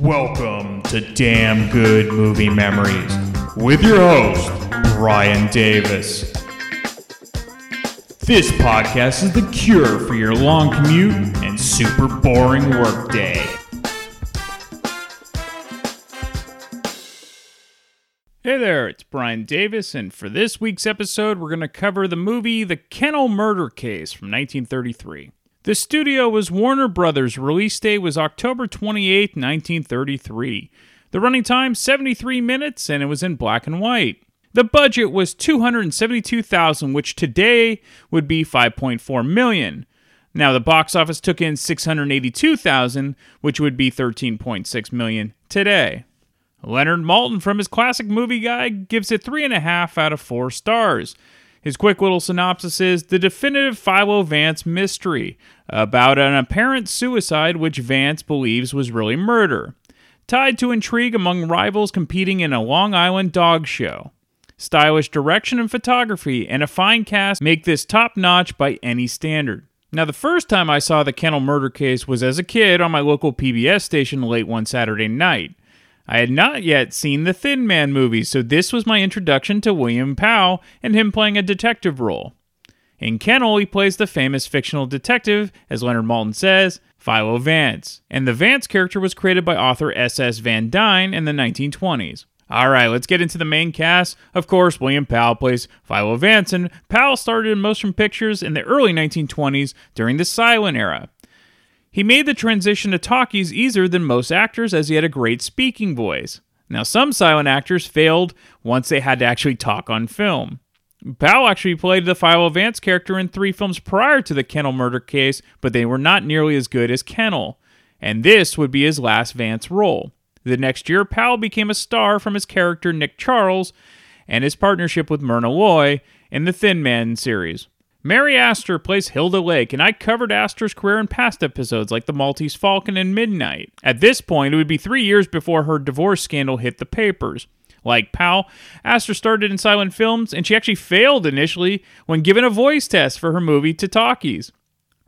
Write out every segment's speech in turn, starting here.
Welcome to Damn Good Movie Memories with your host, Brian Davis. This podcast is the cure for your long commute and super boring workday. Hey there, it's Brian Davis, and for this week's episode, we're going to cover the movie The Kennel Murder Case from 1933. The studio was Warner Brothers. Release date was October 28, 1933. The running time 73 minutes and it was in black and white. The budget was 272,000 which today would be 5.4 million. Now the box office took in 682,000 which would be 13.6 million today. Leonard Maltin from his classic movie guide gives it 3.5 out of 4 stars. His quick little synopsis is The definitive Philo Vance mystery about an apparent suicide which Vance believes was really murder, tied to intrigue among rivals competing in a Long Island dog show. Stylish direction and photography and a fine cast make this top notch by any standard. Now, the first time I saw the Kennel murder case was as a kid on my local PBS station late one Saturday night. I had not yet seen the Thin Man movie, so this was my introduction to William Powell and him playing a detective role. In Kennel, he plays the famous fictional detective, as Leonard Maltin says, Philo Vance, and the Vance character was created by author S.S. Van Dyne in the 1920s. All right, let's get into the main cast. Of course, William Powell plays Philo Vance, and Powell started in motion pictures in the early 1920s during the silent era. He made the transition to talkies easier than most actors as he had a great speaking voice. Now, some silent actors failed once they had to actually talk on film. Powell actually played the Philo Vance character in three films prior to the Kennel murder case, but they were not nearly as good as Kennel, and this would be his last Vance role. The next year, Powell became a star from his character Nick Charles and his partnership with Myrna Loy in the Thin Man series. Mary Astor plays Hilda Lake, and I covered Astor's career in past episodes like The Maltese Falcon and Midnight. At this point, it would be three years before her divorce scandal hit the papers. Like Powell, Astor started in silent films, and she actually failed initially when given a voice test for her movie talkies.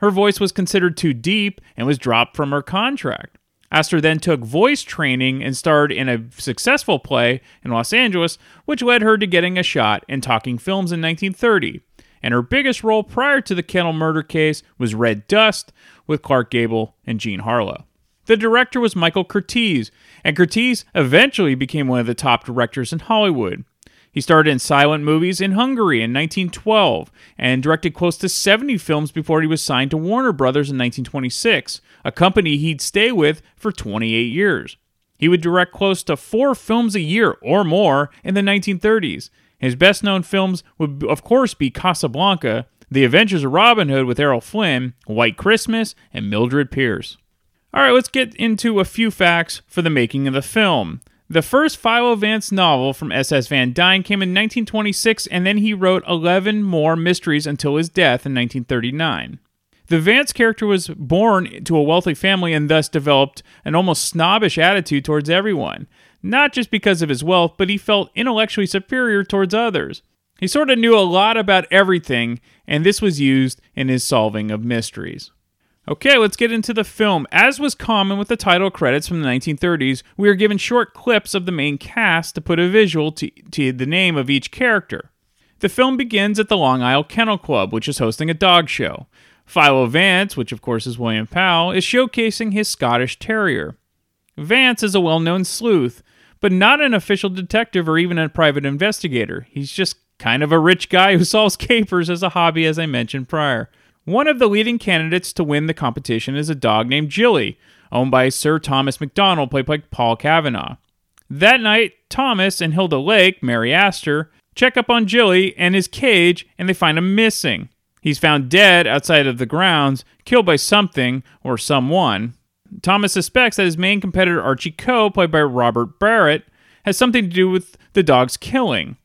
Her voice was considered too deep and was dropped from her contract. Astor then took voice training and starred in a successful play in Los Angeles, which led her to getting a shot in talking films in 1930 and her biggest role prior to the Kennel murder case was Red Dust with Clark Gable and Jean Harlow. The director was Michael Curtiz, and Curtiz eventually became one of the top directors in Hollywood. He started in silent movies in Hungary in 1912 and directed close to 70 films before he was signed to Warner Brothers in 1926, a company he'd stay with for 28 years. He would direct close to four films a year or more in the 1930s, his best known films would, of course, be Casablanca, The Adventures of Robin Hood with Errol Flynn, White Christmas, and Mildred Pierce. All right, let's get into a few facts for the making of the film. The first Philo Vance novel from S.S. Van Dyne came in 1926, and then he wrote 11 more mysteries until his death in 1939. The Vance character was born to a wealthy family and thus developed an almost snobbish attitude towards everyone not just because of his wealth, but he felt intellectually superior towards others. He sort of knew a lot about everything, and this was used in his solving of mysteries. Okay, let's get into the film. As was common with the title credits from the 1930s, we are given short clips of the main cast to put a visual to, to the name of each character. The film begins at the Long Isle Kennel Club, which is hosting a dog show. Philo Vance, which of course is William Powell, is showcasing his Scottish Terrier. Vance is a well known sleuth, but not an official detective or even a private investigator. He's just kind of a rich guy who solves capers as a hobby, as I mentioned prior. One of the leading candidates to win the competition is a dog named Jilly, owned by Sir Thomas MacDonald, played by Paul Cavanagh. That night, Thomas and Hilda Lake, Mary Astor, check up on Jilly and his cage, and they find him missing. He's found dead outside of the grounds, killed by something or someone. Thomas suspects that his main competitor, Archie Coe, played by Robert Barrett, has something to do with the dog's killing.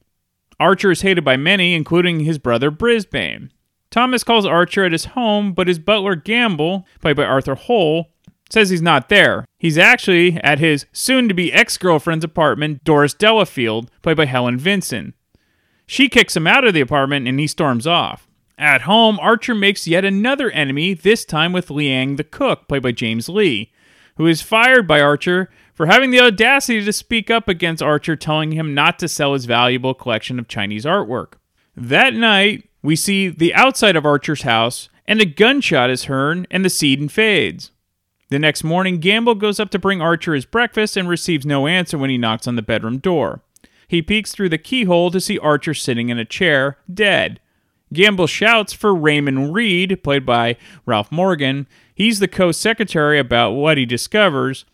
Archer is hated by many, including his brother Brisbane. Thomas calls Archer at his home, but his butler Gamble, played by Arthur Hohl, says he's not there. He's actually at his soon to be ex girlfriend's apartment, Doris Delafield, played by Helen Vinson. She kicks him out of the apartment and he storms off. At home, Archer makes yet another enemy, this time with Liang the cook, played by James Lee, who is fired by Archer for having the audacity to speak up against Archer, telling him not to sell his valuable collection of Chinese artwork. That night, we see the outside of Archer's house, and a gunshot is heard, and the scene fades. The next morning, Gamble goes up to bring Archer his breakfast and receives no answer when he knocks on the bedroom door. He peeks through the keyhole to see Archer sitting in a chair, dead. Gamble shouts for Raymond Reed, played by Ralph Morgan. He's the co secretary about what he discovers,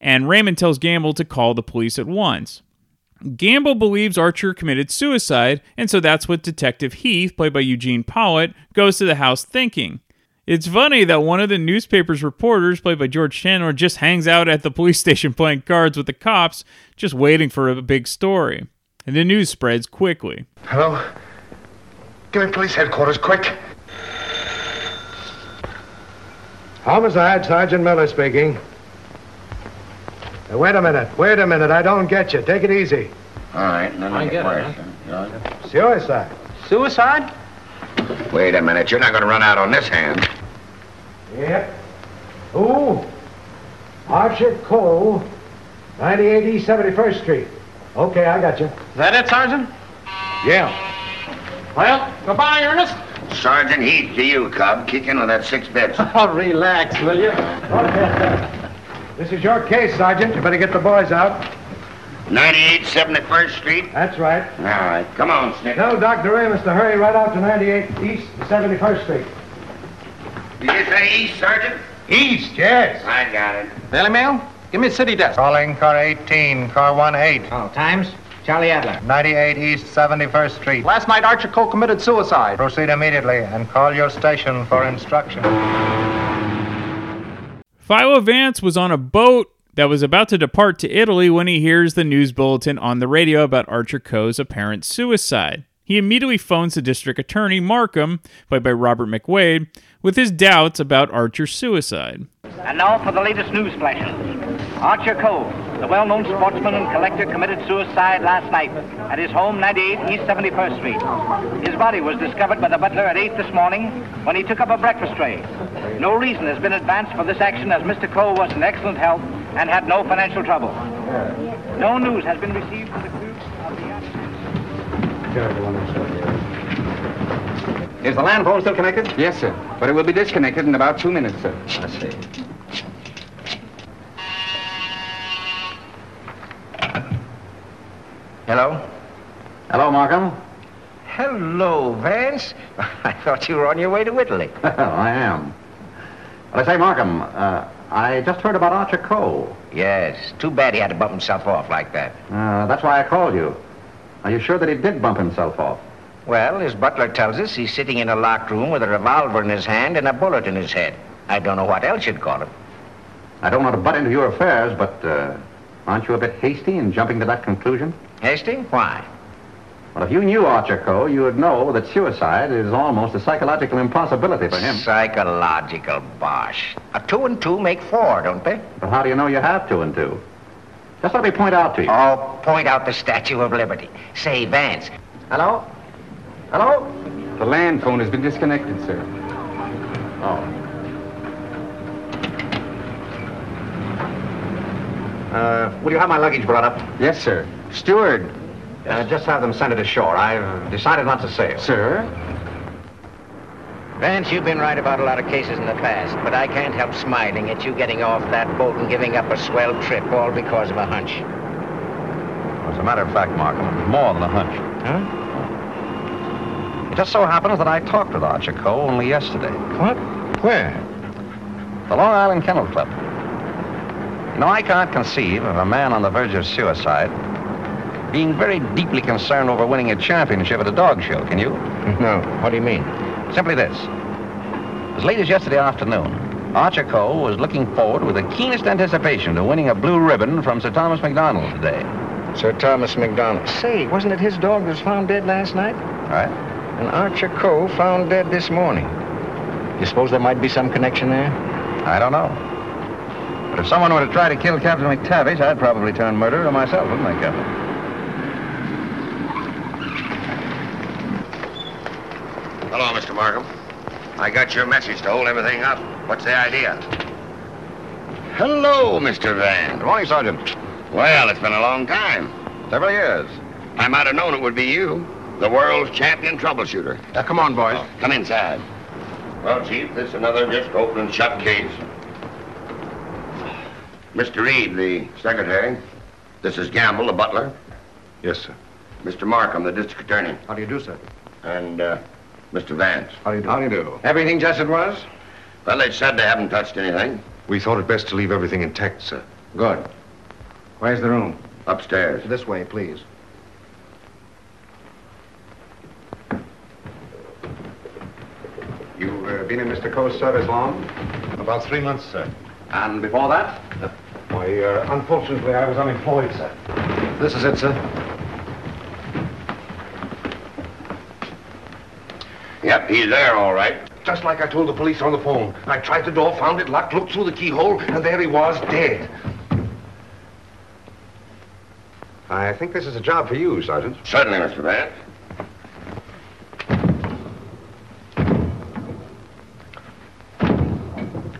and Raymond tells Gamble to call the police at once. Gamble believes Archer committed suicide, and so that's what Detective Heath, played by Eugene Pallette, goes to the house thinking. It's funny that one of the newspaper's reporters, played by George Chandler, just hangs out at the police station playing cards with the cops, just waiting for a big story. And the news spreads quickly. Hello? Give me police headquarters, quick. Homicide, Sergeant Miller speaking. Now, wait a minute, wait a minute, I don't get you. Take it easy. All right, none I of get your it, questions. Suicide. Suicide? Wait a minute, you're not going to run out on this hand. Yep. Who? Archer Coe, 98 East 71st Street. Okay, I got you. Is that it, Sergeant? Yeah. Well, goodbye, Ernest. Sergeant Heath to you, Cub. Kick in with that six bits. Oh, relax, will you? This is your case, Sergeant. You better get the boys out. 98 71st Street. That's right. All right, come on, Snick. Tell Dr. Amos to hurry right out to 98 East 71st Street. Did you say east, Sergeant? East, yes. I got it. Daily Mail? Give me a city desk. Calling car 18, car 18, Oh, times? Charlie Adler. 98 East 71st Street. Last night, Archer Coe committed suicide. Proceed immediately and call your station for instructions. Philo Vance was on a boat that was about to depart to Italy when he hears the news bulletin on the radio about Archer Coe's apparent suicide. He immediately phones the district attorney, Markham, played by Robert McWade, with his doubts about Archer's suicide. And now for the latest news flashes. Archer Coe, the well-known sportsman and collector, committed suicide last night at his home, 98 East 71st Street. His body was discovered by the butler at 8 this morning when he took up a breakfast tray. No reason has been advanced for this action as Mr. Coe was in excellent health and had no financial trouble. No news has been received from the crew of the... Is the land phone still connected? Yes, sir. But it will be disconnected in about two minutes, sir. Let's see. Hello? Hello, Markham. Hello, Vance. I thought you were on your way to Italy. I am. Well, I say, Markham, uh, I just heard about Archer Coe. Yes, too bad he had to bump himself off like that. Uh, that's why I called you. Are you sure that he did bump himself off? Well, his butler tells us he's sitting in a locked room with a revolver in his hand and a bullet in his head. I don't know what else you'd call him. I don't want to butt into your affairs, but uh, aren't you a bit hasty in jumping to that conclusion? Hasty? Why? Well, if you knew Archer Coe, you would know that suicide is almost a psychological impossibility for him. Psychological bosh. A two and two make four, don't they? But how do you know you have two and two? Just let me point out to you. Oh, point out the Statue of Liberty. Say, Vance. Hello? Hello? The land phone has been disconnected, sir. Oh. Uh, will you have my luggage brought up? Yes, sir. Steward. Uh, just have them send it ashore. I've decided not to sail. Sir? Vance, you've been right about a lot of cases in the past, but I can't help smiling at you getting off that boat and giving up a swell trip all because of a hunch. As a matter of fact, Markham, it was more than a hunch. Huh? It just so happens that I talked with Archer Coe only yesterday. What? Where? The Long Island Kennel Club. You know, I can't conceive of a man on the verge of suicide being very deeply concerned over winning a championship at a dog show, can you? No. What do you mean? Simply this. As late as yesterday afternoon, Archer Coe was looking forward with the keenest anticipation to winning a blue ribbon from Sir Thomas MacDonald today. Sir Thomas MacDonald. Say, wasn't it his dog that was found dead last night? Right? And Archer Coe found dead this morning. You suppose there might be some connection there? I don't know. But if someone were to try to kill Captain McTavish, I'd probably turn murderer myself, wouldn't I, Captain? Hello, Mr. Markham. I got your message to hold everything up. What's the idea? Hello, Mr. Van. Good morning, Sergeant. Well, it's been a long time. Several years. I might have known it would be you, the world's champion troubleshooter. Uh, come on, boys. Oh, come inside. Well, Chief, this is another just open and shut case. Mr. Reed, the secretary. This is Gamble, the butler. Yes, sir. Mr. Markham, the district attorney. How do you do, sir? And, uh, Mr. Vance. How do you do? How do you do? Everything just as it was? Well, they said they haven't touched anything. We thought it best to leave everything intact, sir. Good. Where's the room? Upstairs. This way, please. You've uh, been in Mr. Coe's service long? About three months, sir. And before that? Why, uh, unfortunately, I was unemployed, sir. This is it, sir. Yep, he's there, all right. Just like I told the police on the phone. I tried the door, found it locked, looked through the keyhole, and there he was, dead. I think this is a job for you, Sergeant. Certainly, Mr. Vance.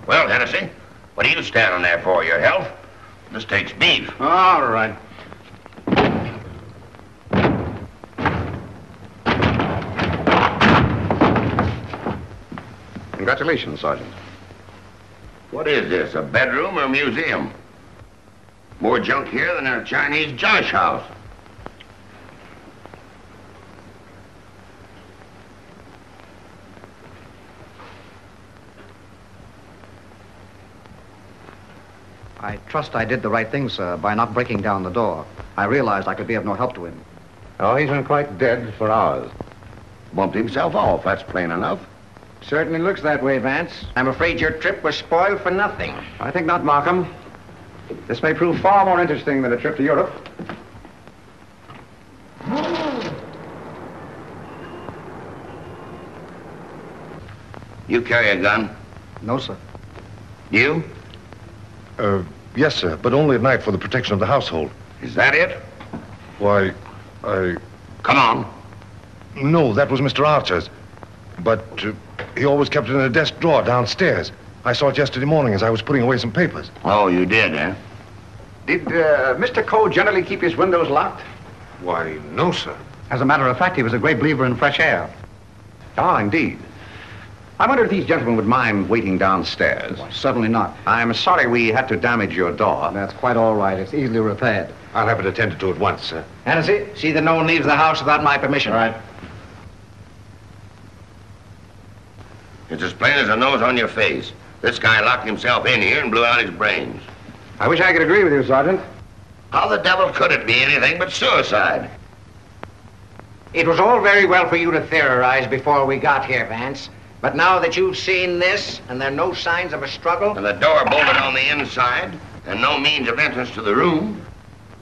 Well, Hennessy, what are you standing there for? Your health? This takes beef. All right. Congratulations, Sergeant. What is this, a bedroom or a museum? More junk here than in a Chinese joss house. I trust I did the right thing, sir, by not breaking down the door. I realized I could be of no help to him. Oh, he's been quite dead for hours. Bumped himself off, that's plain enough. Certainly looks that way, Vance. I'm afraid your trip was spoiled for nothing. I think not, Markham. This may prove far more interesting than a trip to Europe. You carry a gun? No, sir. You? Uh, yes, sir, but only at night for the protection of the household. Is that it? Why, I... Come on. No, that was Mr. Archer's. But uh, he always kept it in a desk drawer downstairs. I saw it yesterday morning as I was putting away some papers. Oh, you did, eh? Did uh, Mr. Coe generally keep his windows locked? Why, no, sir. As a matter of fact, he was a great believer in fresh air. Ah, indeed. I wonder if these gentlemen would mind waiting downstairs. Certainly not. I'm sorry we had to damage your door. That's quite all right. It's easily repaired. I'll have it attended to at once, sir. Hennessy, see that no one leaves the house without my permission. All right. It's as plain as a nose on your face. This guy locked himself in here and blew out his brains. I wish I could agree with you, Sergeant. How the devil could it be anything but suicide? It was all very well for you to theorize before we got here, Vance. But now that you've seen this, and there are no signs of a struggle, And the door bolted on the inside, and no means of entrance to the room.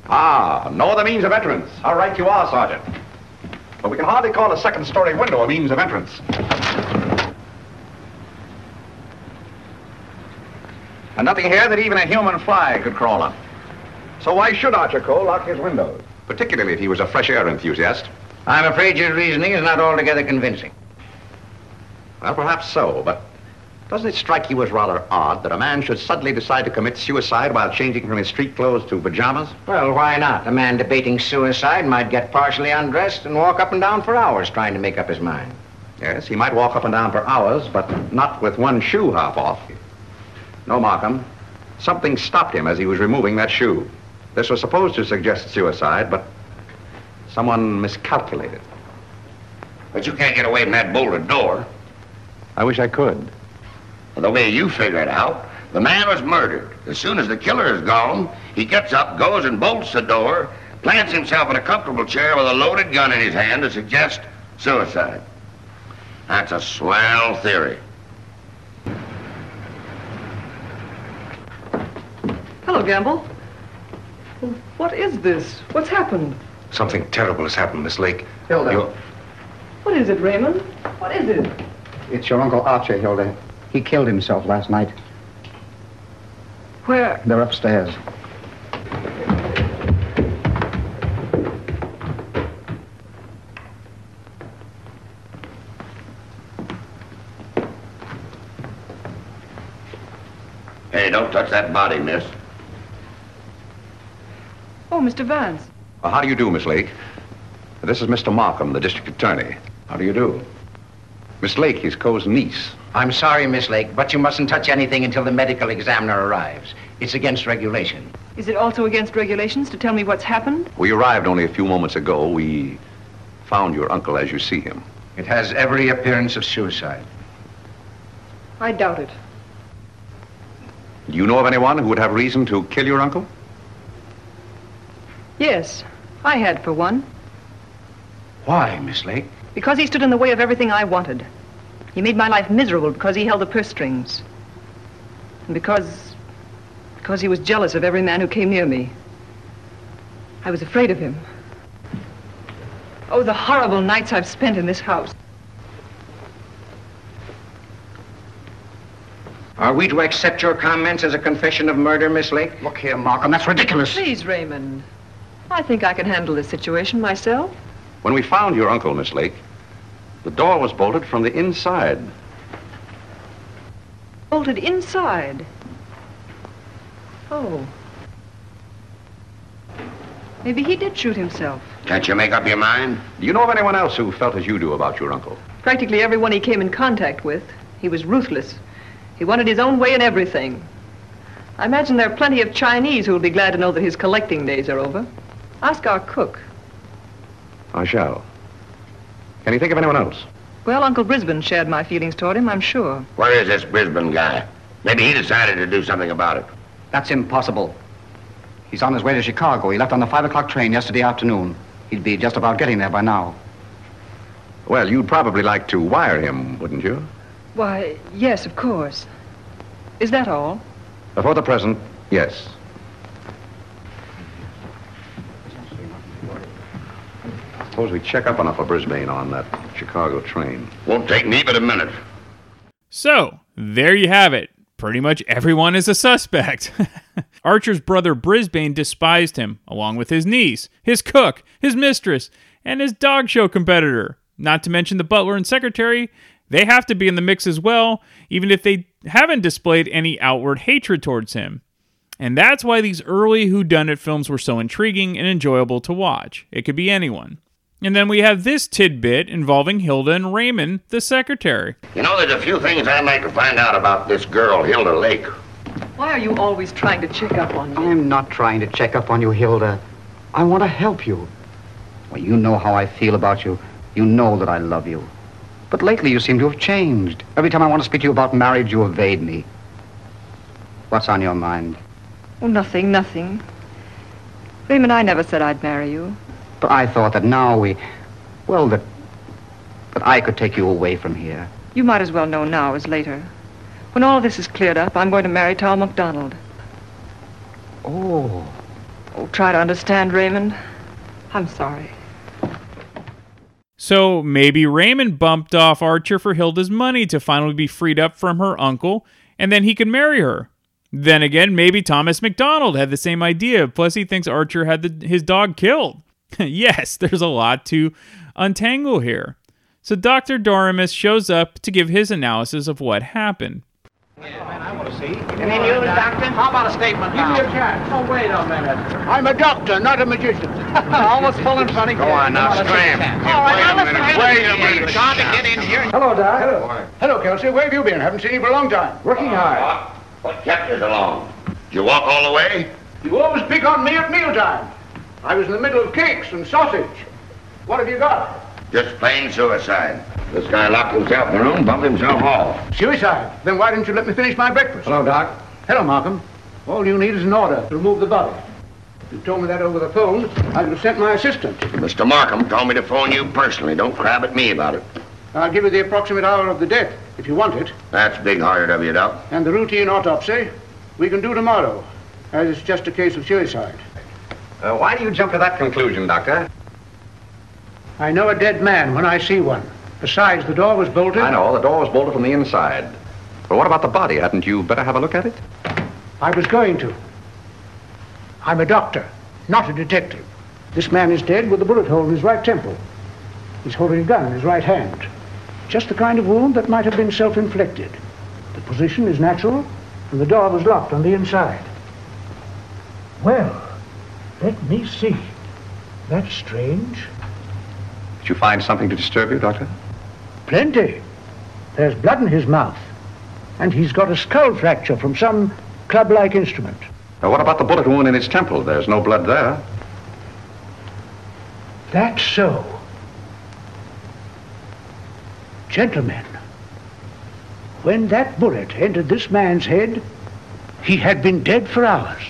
Ah, no other means of entrance. All right, you are, Sergeant. But we can hardly call a second-story window a means of entrance. And nothing here that even a human fly could crawl up. So why should Archer Coe lock his windows? Particularly if he was a fresh air enthusiast. I'm afraid your reasoning is not altogether convincing. Well, perhaps so, but doesn't it strike you as rather odd that a man should suddenly decide to commit suicide while changing from his street clothes to pajamas? Well, why not? A man debating suicide might get partially undressed and walk up and down for hours trying to make up his mind. Yes, he might walk up and down for hours, but not with one shoe half off. No, Markham. Something stopped him as he was removing that shoe. This was supposed to suggest suicide, but someone miscalculated. But you can't get away from that bolted door. I wish I could. The way you figure it out, the man was murdered. As soon as the killer is gone, he gets up, goes and bolts the door, plants himself in a comfortable chair with a loaded gun in his hand to suggest suicide. That's a swell theory. Hello, Gamble. Well, What is this? What's happened? Something terrible has happened, Miss Lake. Hilda. You're- What is it, Raymond? What is it? It's your Uncle Archer, Hilda. He killed himself last night. Where? They're upstairs. Hey, don't don't touch that body, miss. Oh, Mr. Vance. Well, how do you do, Miss Lake? This is Mr. Markham, the district attorney. How do you do? Miss Lake, his Coe's niece. I'm sorry, Miss Lake, but you mustn't touch anything until the medical examiner arrives. It's against regulation. Is it also against regulations to tell me what's happened? We arrived only a few moments ago. We found your uncle as you see him. It has every appearance of suicide. I doubt it. Do you know of anyone who would have reason to kill your uncle? Yes, I had for one. Why, Miss Lake? Because he stood in the way of everything I wanted. He made my life miserable because he held the purse strings. And because. because he was jealous of every man who came near me. I was afraid of him. Oh, the horrible nights I've spent in this house. Are we to accept your comments as a confession of murder, Miss Lake? Look here, Markham, that's ridiculous. Please, Raymond. I think I can handle this situation myself. When we found your uncle, Miss Lake, the door was bolted from the inside. Bolted inside. Oh. Maybe he did shoot himself. Can't you make up your mind? Do you know of anyone else who felt as you do about your uncle? Practically everyone he came in contact with. He was ruthless. He wanted his own way in everything. I imagine there are plenty of Chinese who will be glad to know that his collecting days are over. Ask our cook. I shall. Can you think of anyone else? Well, Uncle Brisbane shared my feelings toward him, I'm sure. Where is this Brisbane guy? Maybe he decided to do something about it. That's impossible. He's on his way to Chicago. He left on the 5 o'clock train yesterday afternoon. He'd be just about getting there by now. Well, you'd probably like to wire him, wouldn't you? Why, yes, of course. Is that all? Uh, for the present, yes. Suppose we check up on Uncle Brisbane on that Chicago train. Won't take me but a minute. So, there you have it. Pretty much everyone is a suspect. Archer's brother Brisbane despised him, along with his niece, his cook, his mistress, and his dog show competitor. Not to mention the butler and secretary, they have to be in the mix as well, even if they haven't displayed any outward hatred towards him. And that's why these early whodunit films were so intriguing and enjoyable to watch. It could be anyone. And then we have this tidbit involving Hilda and Raymond, the secretary. You know, there's a few things I'd like to find out about this girl, Hilda Lake. Why are you always trying to check up on me? I'm not trying to check up on you, Hilda. I want to help you. Well, you know how I feel about you. You know that I love you. But lately you seem to have changed. Every time I want to speak to you about marriage, you evade me. What's on your mind? Oh, nothing, nothing. Raymond, I never said I'd marry you. But I thought that now we, well, that, that I could take you away from here. You might as well know now as later. When all this is cleared up, I'm going to marry Tom MacDonald. Oh. Oh, try to understand, Raymond. I'm sorry. So maybe Raymond bumped off Archer for Hilda's money to finally be freed up from her uncle, and then he could marry her. Then again, maybe Thomas MacDonald had the same idea, plus he thinks Archer had the, his dog killed. yes, there's a lot to untangle here. So Dr. Doremus shows up to give his analysis of what happened. Yeah, man, I want to see. Any news, Doctor? How about a statement Give me a chance. Oh, wait a minute. I'm a doctor, not a magician. Almost full and funny. Go on now, scram. All right, now listen. Wait a minute. Trying to get in here. Hello, Doc. Hello. Hello, Kelsey. Where have you been? Haven't seen you for a long time. Working hard. What kept you so long? Did you walk all the way? You always pick on me at mealtime. I was in the middle of cakes and sausage. What have you got? Just plain suicide. This guy locked himself in the room, bumped himself off. Suicide. Then why didn't you let me finish my breakfast? Hello, Doc. Hello, Markham. All you need is an order to remove the body. You told me that over the phone, I would have sent my assistant. Mr. Markham told me to phone you personally. Don't crab at me about it. I'll give you the approximate hour of the death, if you want it. That's big-hearted of you, Doc. And the routine autopsy, we can do tomorrow, as it's just a case of suicide. Uh, why do you jump to that conclusion, Doctor? I know a dead man when I see one. Besides, the door was bolted. I know, the door was bolted from the inside. But what about the body? Hadn't you better have a look at it? I was going to. I'm a doctor, not a detective. This man is dead with a bullet hole in his right temple. He's holding a gun in his right hand. Just the kind of wound that might have been self-inflicted. The position is natural, and the door was locked on the inside. Well, let me see. That's strange. Did you find something to disturb you, Doctor? Plenty. There's blood in his mouth, and he's got a skull fracture from some club-like instrument. Now, what about the bullet wound in his temple? There's no blood there. That's so. Gentlemen, when that bullet entered this man's head, he had been dead for hours.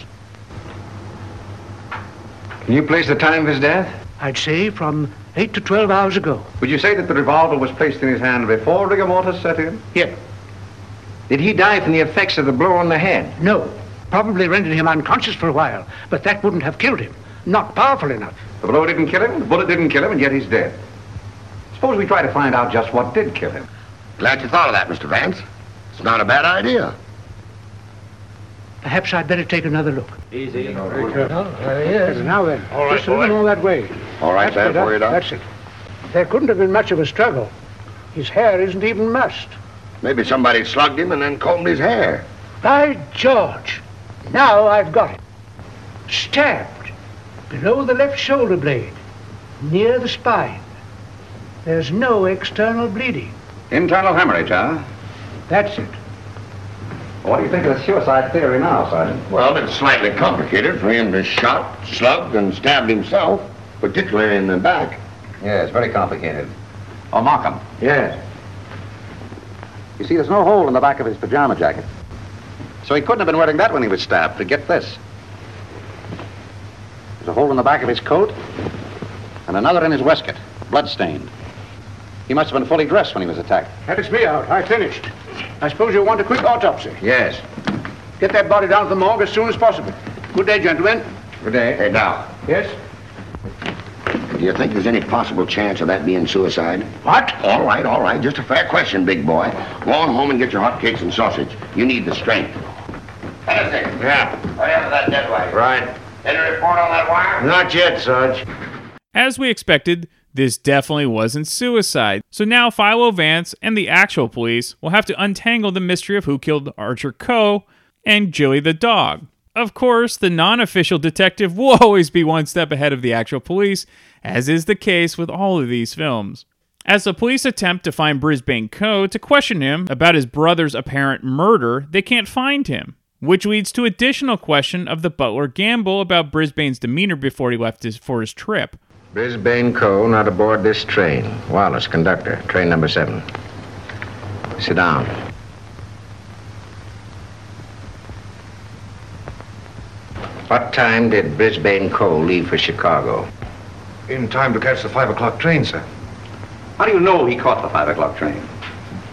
Can you place the time of his death? I'd say from 8 to 12 hours ago. Would you say that the revolver was placed in his hand before rigor mortis set in? Yes. Did he die from the effects of the blow on the head? No. Probably rendered him unconscious for a while, but that wouldn't have killed him. Not powerful enough. The blow didn't kill him, the bullet didn't kill him, and yet he's dead. Suppose we try to find out just what did kill him. Glad you thought of that, Mr. Vance. It's not a bad idea. Perhaps I'd better take another look. Easy. Very good. Oh, there he is. Now then, All right, just a little boy. more that way. All right, That's there better. for. That's it. There couldn't have been much of a struggle. His hair isn't even mussed. Maybe somebody slugged him and then combed his hair. By George! Now I've got it. Stabbed below the left shoulder blade, near the spine. There's no external bleeding. Internal hemorrhage, huh? That's it. What do you think of the suicide theory now, Sergeant? Well, it's slightly complicated for him to shot, slugged, and stabbed himself, particularly in the back. Yeah, it's very complicated. Oh, Markham. Yes. You see, there's no hole in the back of his pajama jacket. So he couldn't have been wearing that when he was stabbed. But get this. There's a hole in the back of his coat and another in his waistcoat, blood-stained. He must have been fully dressed when he was attacked. That is me out. I finished. I suppose you want a quick autopsy. Yes. Get that body down to the morgue as soon as possible. Good day, gentlemen. Good day. Hey, Doc, Yes? do you think there's any possible chance of that being suicide? What? All right, all right. Just a fair question, big boy. Go on home and get your hot cakes and sausage. You need the strength. Anything? Yeah. Hurry up with that dead wire. Right. Any report on that wire? Not yet, Sarge. As we expected, this definitely wasn't suicide. So now Philo Vance and the actual police will have to untangle the mystery of who killed Archer Coe and Jilly the dog. Of course, the non official detective will always be one step ahead of the actual police, as is the case with all of these films. As the police attempt to find Brisbane Coe to question him about his brother's apparent murder, they can't find him, which leads to additional question of the butler Gamble about Brisbane's demeanor before he left his, for his trip. Brisbane Coe not aboard this train. Wallace, conductor, train number seven. Sit down. What time did Brisbane Coe leave for Chicago? In time to catch the five o'clock train, sir. How do you know he caught the five o'clock train?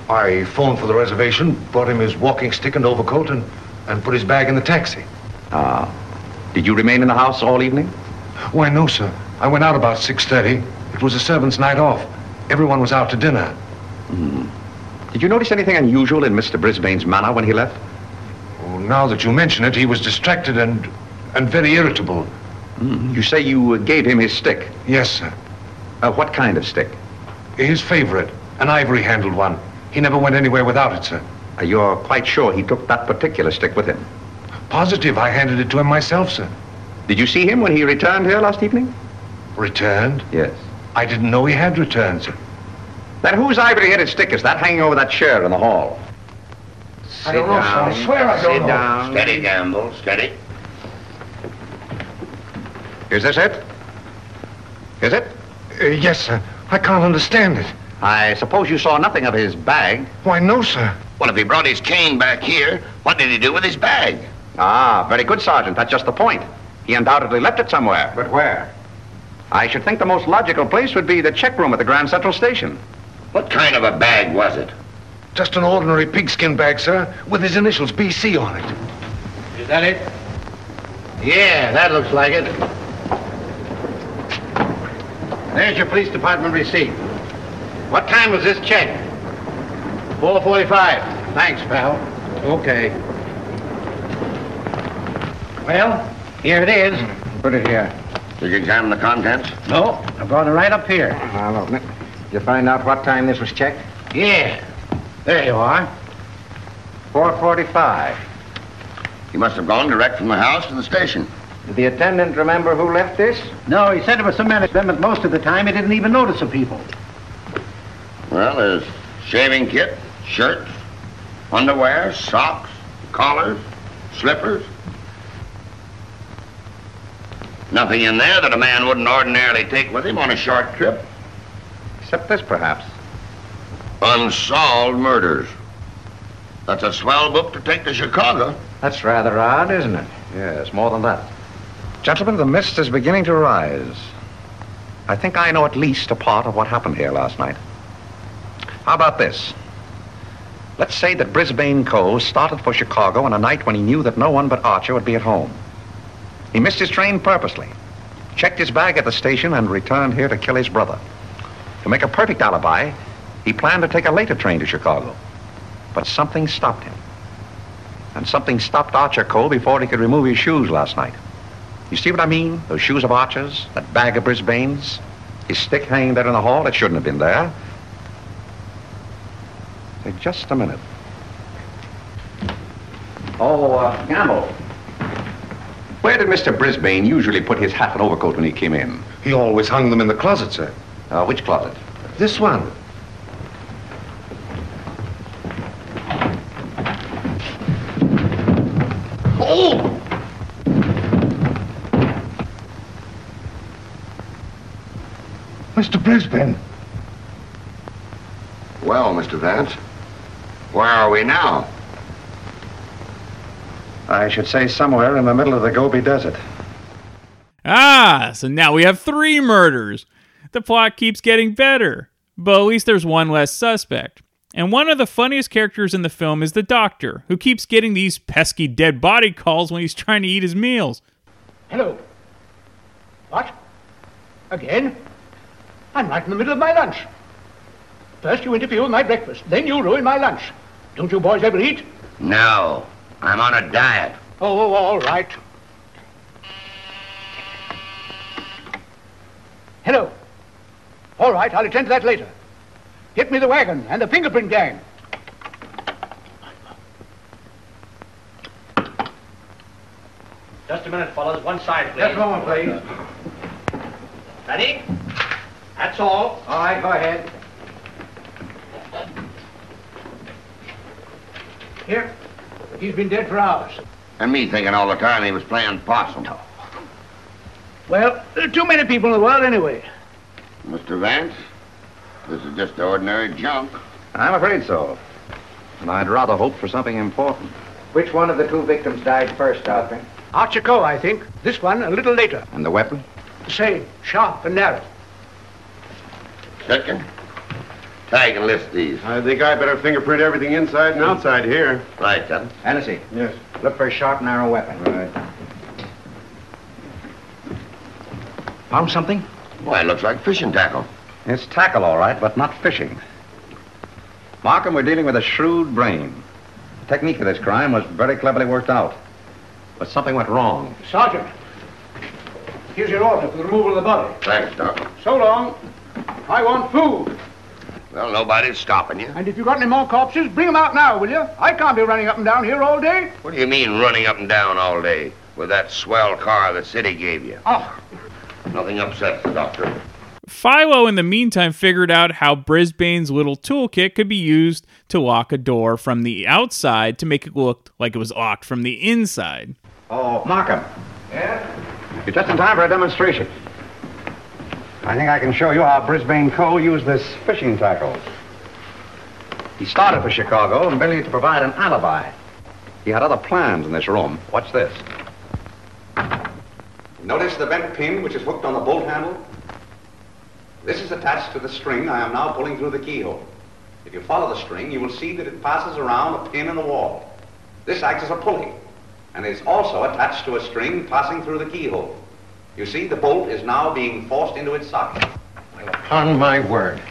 I phoned for the reservation, brought him his walking stick and overcoat, and, and put his bag in the taxi. Ah. Did you remain in the house all evening? Why, no, sir. I went out about 6.30. It was a servant's night off. Everyone was out to dinner. Did you notice anything unusual in Mr. Brisbane's manner when he left? Oh, now that you mention it, he was distracted and, and very irritable. You say you uh, gave him his stick. Yes, sir. Uh, what kind of stick? His favorite, an ivory-handled one. He never went anywhere without it, sir. Uh, you're quite sure he took that particular stick with him? Positive, I handed it to him myself, sir. Did you see him when he returned here last evening? Returned? Yes. I didn't know he had returned, sir. Then whose ivory-headed stick is that hanging over that chair in the hall? I don't know, sir. I swear I don't Sit know. down. Steady, Gamble, steady. Is this it? Is it? Uh, yes, sir. I can't understand it. I suppose you saw nothing of his bag. Why, no, sir. Well, if he brought his cane back here, what did he do with his bag? Ah, very good, Sergeant. That's just the point. He undoubtedly left it somewhere. But where? I should think the most logical place would be the check room at the Grand Central Station. What kind of a bag was it? Just an ordinary pigskin bag, sir, with his initials BC on it. Is that it? Yeah, that looks like it. There's your police department receipt. What time was this check? 4.45. Thanks, pal. Okay. Well, here it is. Put it here. Did you examine the contents? No, I brought it right up here. Now, look. Did you find out what time this was checked? Yeah. There you are. 4.45. He must have gone direct from the house to the station. Did the attendant remember who left this? No, he said it was some men at them, but most of the time he didn't even notice the people. Well, there's shaving kit, shirts, underwear, socks, collars, slippers. Nothing in there that a man wouldn't ordinarily take with him on a short trip. Except this, perhaps. Unsolved murders. That's a swell book to take to Chicago. That's rather odd, isn't it? Yes, more than that. Gentlemen, the mist is beginning to rise. I think I know at least a part of what happened here last night. How about this? Let's say that Brisbane Coe started for Chicago on a night when he knew that no one but Archer would be at home. He missed his train purposely, checked his bag at the station, and returned here to kill his brother. To make a perfect alibi, he planned to take a later train to Chicago. But something stopped him. And something stopped Archer Coe before he could remove his shoes last night. You see what I mean? Those shoes of Archer's, that bag of Brisbane's, his stick hanging there in the hall, it shouldn't have been there. Say, just a minute. Oh, uh, Gamble. Where did Mr. Brisbane usually put his hat and overcoat when he came in? He always hung them in the closet, sir. Uh, which closet? This one. Oh! Mr. Brisbane. Well, Mr. Vance, where are we now? I should say somewhere in the middle of the Gobi Desert. Ah, so now we have three murders. The plot keeps getting better, but at least there's one less suspect. And one of the funniest characters in the film is the doctor, who keeps getting these pesky dead body calls when he's trying to eat his meals. Hello. What? Again? I'm right in the middle of my lunch. First you interfere with my breakfast, then you ruin my lunch. Don't you boys ever eat? No, I'm on a diet. Oh, all right. Hello. All right, I'll attend to that later. Get me the wagon and the fingerprint gang. Just a minute, fellas. One side, please. Just a moment, please. Ready? That's all. All right, go ahead. Here. He's been dead for hours. And me thinking all the time he was playing possum. No. Well, there are too many people in the world anyway. Mr. Vance, this is just ordinary junk. I'm afraid so. And I'd rather hope for something important. Which one of the two victims died first, Doctor? Archer Coe, I think. This one a little later. And the weapon? The same, sharp and narrow. Second, tag and list these. I think I better fingerprint everything inside and outside here. Right, Captain. Hennessy. Yes. Look for a sharp, narrow weapon. Right. Found something? Why, it looks like fishing tackle. It's tackle, all right, but not fishing. Markham, we're dealing with a shrewd brain. The technique of this crime was very cleverly worked out. But something went wrong. Sergeant, here's your order for the removal of the body. Thanks, Doc. So long. I want food. Well, nobody's stopping you. And if you've got any more corpses, bring them out now, will you? I can't be running up and down here all day. What do you mean running up and down all day with that swell car the city gave you? Oh, Nothing upsets the doctor. Philo, in the meantime, figured out how Brisbane's little toolkit could be used to lock a door from the outside to make it look like it was locked from the inside. Oh, Markham. Yeah? You're just in time for a demonstration. I think I can show you how Brisbane Coe used this fishing tackle. He started for Chicago and merely to provide an alibi. He had other plans in this room. Watch this. Notice the bent pin which is hooked on the bolt handle? This is attached to the string I am now pulling through the keyhole. If you follow the string, you will see that it passes around a pin in the wall. This acts as a pulley, and is also attached to a string passing through the keyhole. You see, the bolt is now being forced into its socket. Upon my word.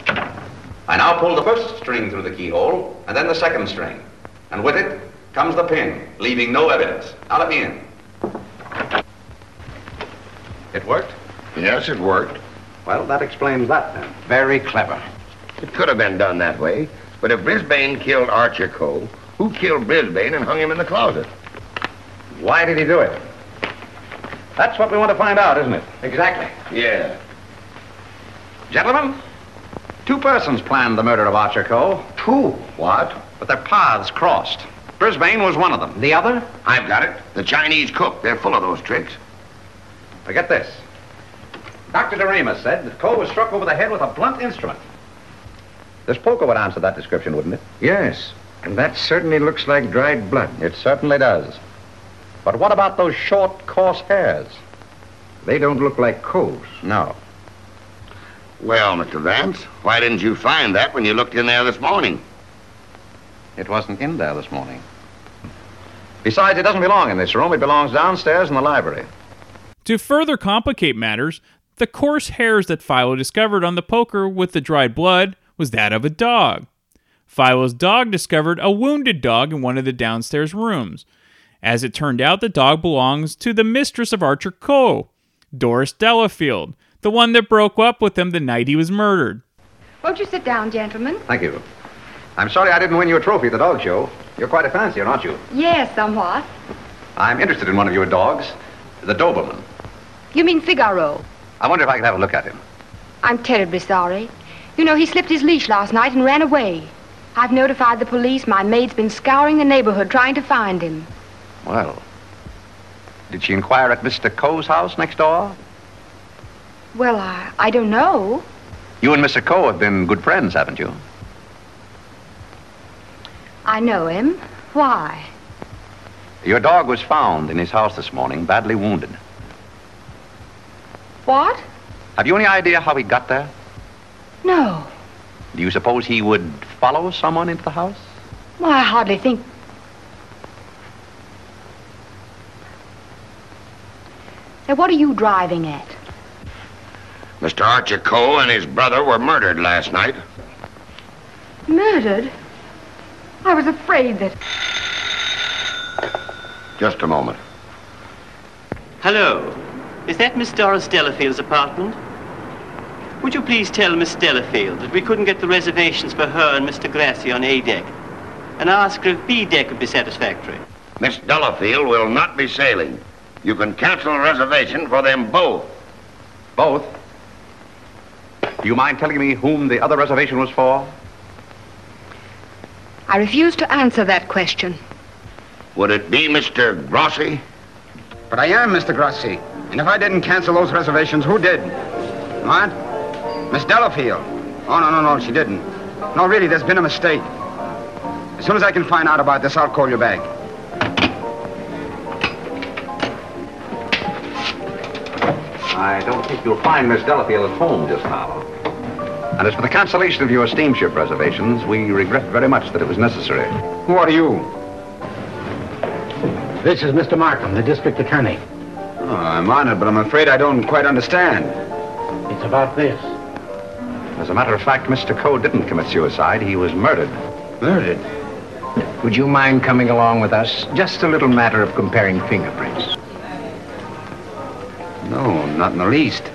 I now pull the first string through the keyhole, and then the second string. And with it comes the pin, leaving no evidence. Now let me in. It worked? Yes, it worked. Well, that explains that then. Very clever. It could have been done that way. But if Brisbane killed Archer Coe, who killed Brisbane and hung him in the closet? Why did he do it? That's what we want to find out, isn't it? Exactly. Yeah. Gentlemen, two persons planned the murder of Archer Coe. Two? What? But their paths crossed. Brisbane was one of them. The other? I've got it. The Chinese cook. They're full of those tricks. Forget this. Dr. Doremus said that Coe was struck over the head with a blunt instrument. This poker would answer that description, wouldn't it? Yes. And that certainly looks like dried blood. It certainly does. But what about those short, coarse hairs? They don't look like Coe's. No. Well, Mr. Vance, why didn't you find that when you looked in there this morning? It wasn't in there this morning. Besides, it doesn't belong in this room. It belongs downstairs in the library. To further complicate matters, the coarse hairs that Philo discovered on the poker with the dried blood was that of a dog. Philo's dog discovered a wounded dog in one of the downstairs rooms. As it turned out, the dog belongs to the mistress of Archer Coe, Doris Delafield, the one that broke up with him the night he was murdered. Won't you sit down, gentlemen? Thank you. I'm sorry I didn't win you a trophy at the dog show. You're quite a fancier, aren't you? Yes, somewhat. I'm interested in one of your dogs, the Doberman. You mean Figaro? I wonder if I could have a look at him. I'm terribly sorry. You know, he slipped his leash last night and ran away. I've notified the police. My maid's been scouring the neighborhood trying to find him. Well, did she inquire at Mr. Coe's house next door? Well, I, I don't know. You and Mr. Coe have been good friends, haven't you? I know him. Why? Your dog was found in his house this morning, badly wounded. What? Have you any idea how he got there? No. Do you suppose he would follow someone into the house? Well, I hardly think. Now, what are you driving at? Mr. Archer Coe and his brother were murdered last night. Murdered? I was afraid that. Just a moment. Hello. Is that Miss Doris Delafield's apartment? Would you please tell Miss Delafield that we couldn't get the reservations for her and Mr. Grassi on A deck? And ask her if B deck would be satisfactory. Miss Delafield will not be sailing. You can cancel a reservation for them both. Both? Do you mind telling me whom the other reservation was for? I refuse to answer that question. Would it be Mr. Grassi? But I am Mr. Grassi. And if I didn't cancel those reservations, who did? What? Miss Delafield. Oh, no, no, no, she didn't. No, really, there's been a mistake. As soon as I can find out about this, I'll call you back. I don't think you'll find Miss Delafield at home just now. And as for the cancellation of your steamship reservations, we regret very much that it was necessary. Who are you? This is Mr. Markham, the district attorney. Oh, I'm honored, but I'm afraid I don't quite understand. It's about this. As a matter of fact, Mr. Coe didn't commit suicide. He was murdered. Murdered? Would you mind coming along with us? Just a little matter of comparing fingerprints. No, not in the least.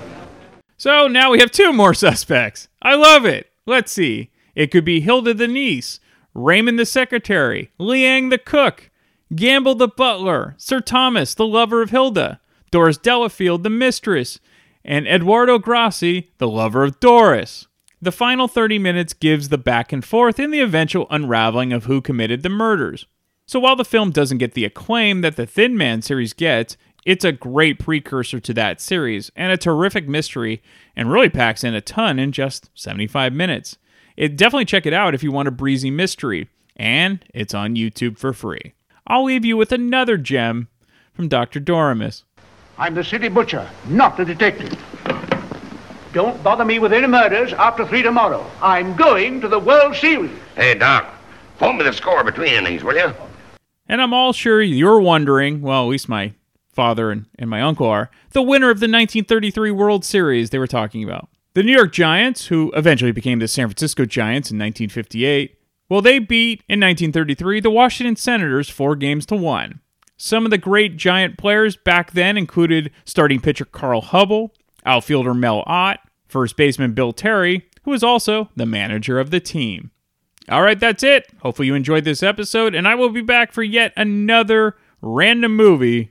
So now we have two more suspects. I love it. Let's see. It could be Hilda the niece, Raymond the secretary, Liang the cook, Gamble the butler, Sir Thomas the lover of Hilda, Doris Delafield the mistress, and Eduardo Grassi the lover of Doris. The final 30 minutes gives the back and forth in the eventual unraveling of who committed the murders. So while the film doesn't get the acclaim that the Thin Man series gets, it's a great precursor to that series and a terrific mystery and really packs in a ton in just 75 minutes. It definitely check it out if you want a breezy mystery, and it's on YouTube for free. I'll leave you with another gem from Dr. Doremus. I'm the city butcher, not the detective. Don't bother me with any murders after three tomorrow. I'm going to the World Series. Hey, Doc, phone me the score between innings, will you? And I'm all sure you're wondering, well, at least my father and, and my uncle are, the winner of the 1933 World Series they were talking about. The New York Giants, who eventually became the San Francisco Giants in 1958, well, they beat in 1933 the Washington Senators four games to one. Some of the great Giant players back then included starting pitcher Carl Hubbell, outfielder Mel Ott, first baseman Bill Terry, who was also the manager of the team. All right, that's it. Hopefully, you enjoyed this episode, and I will be back for yet another random movie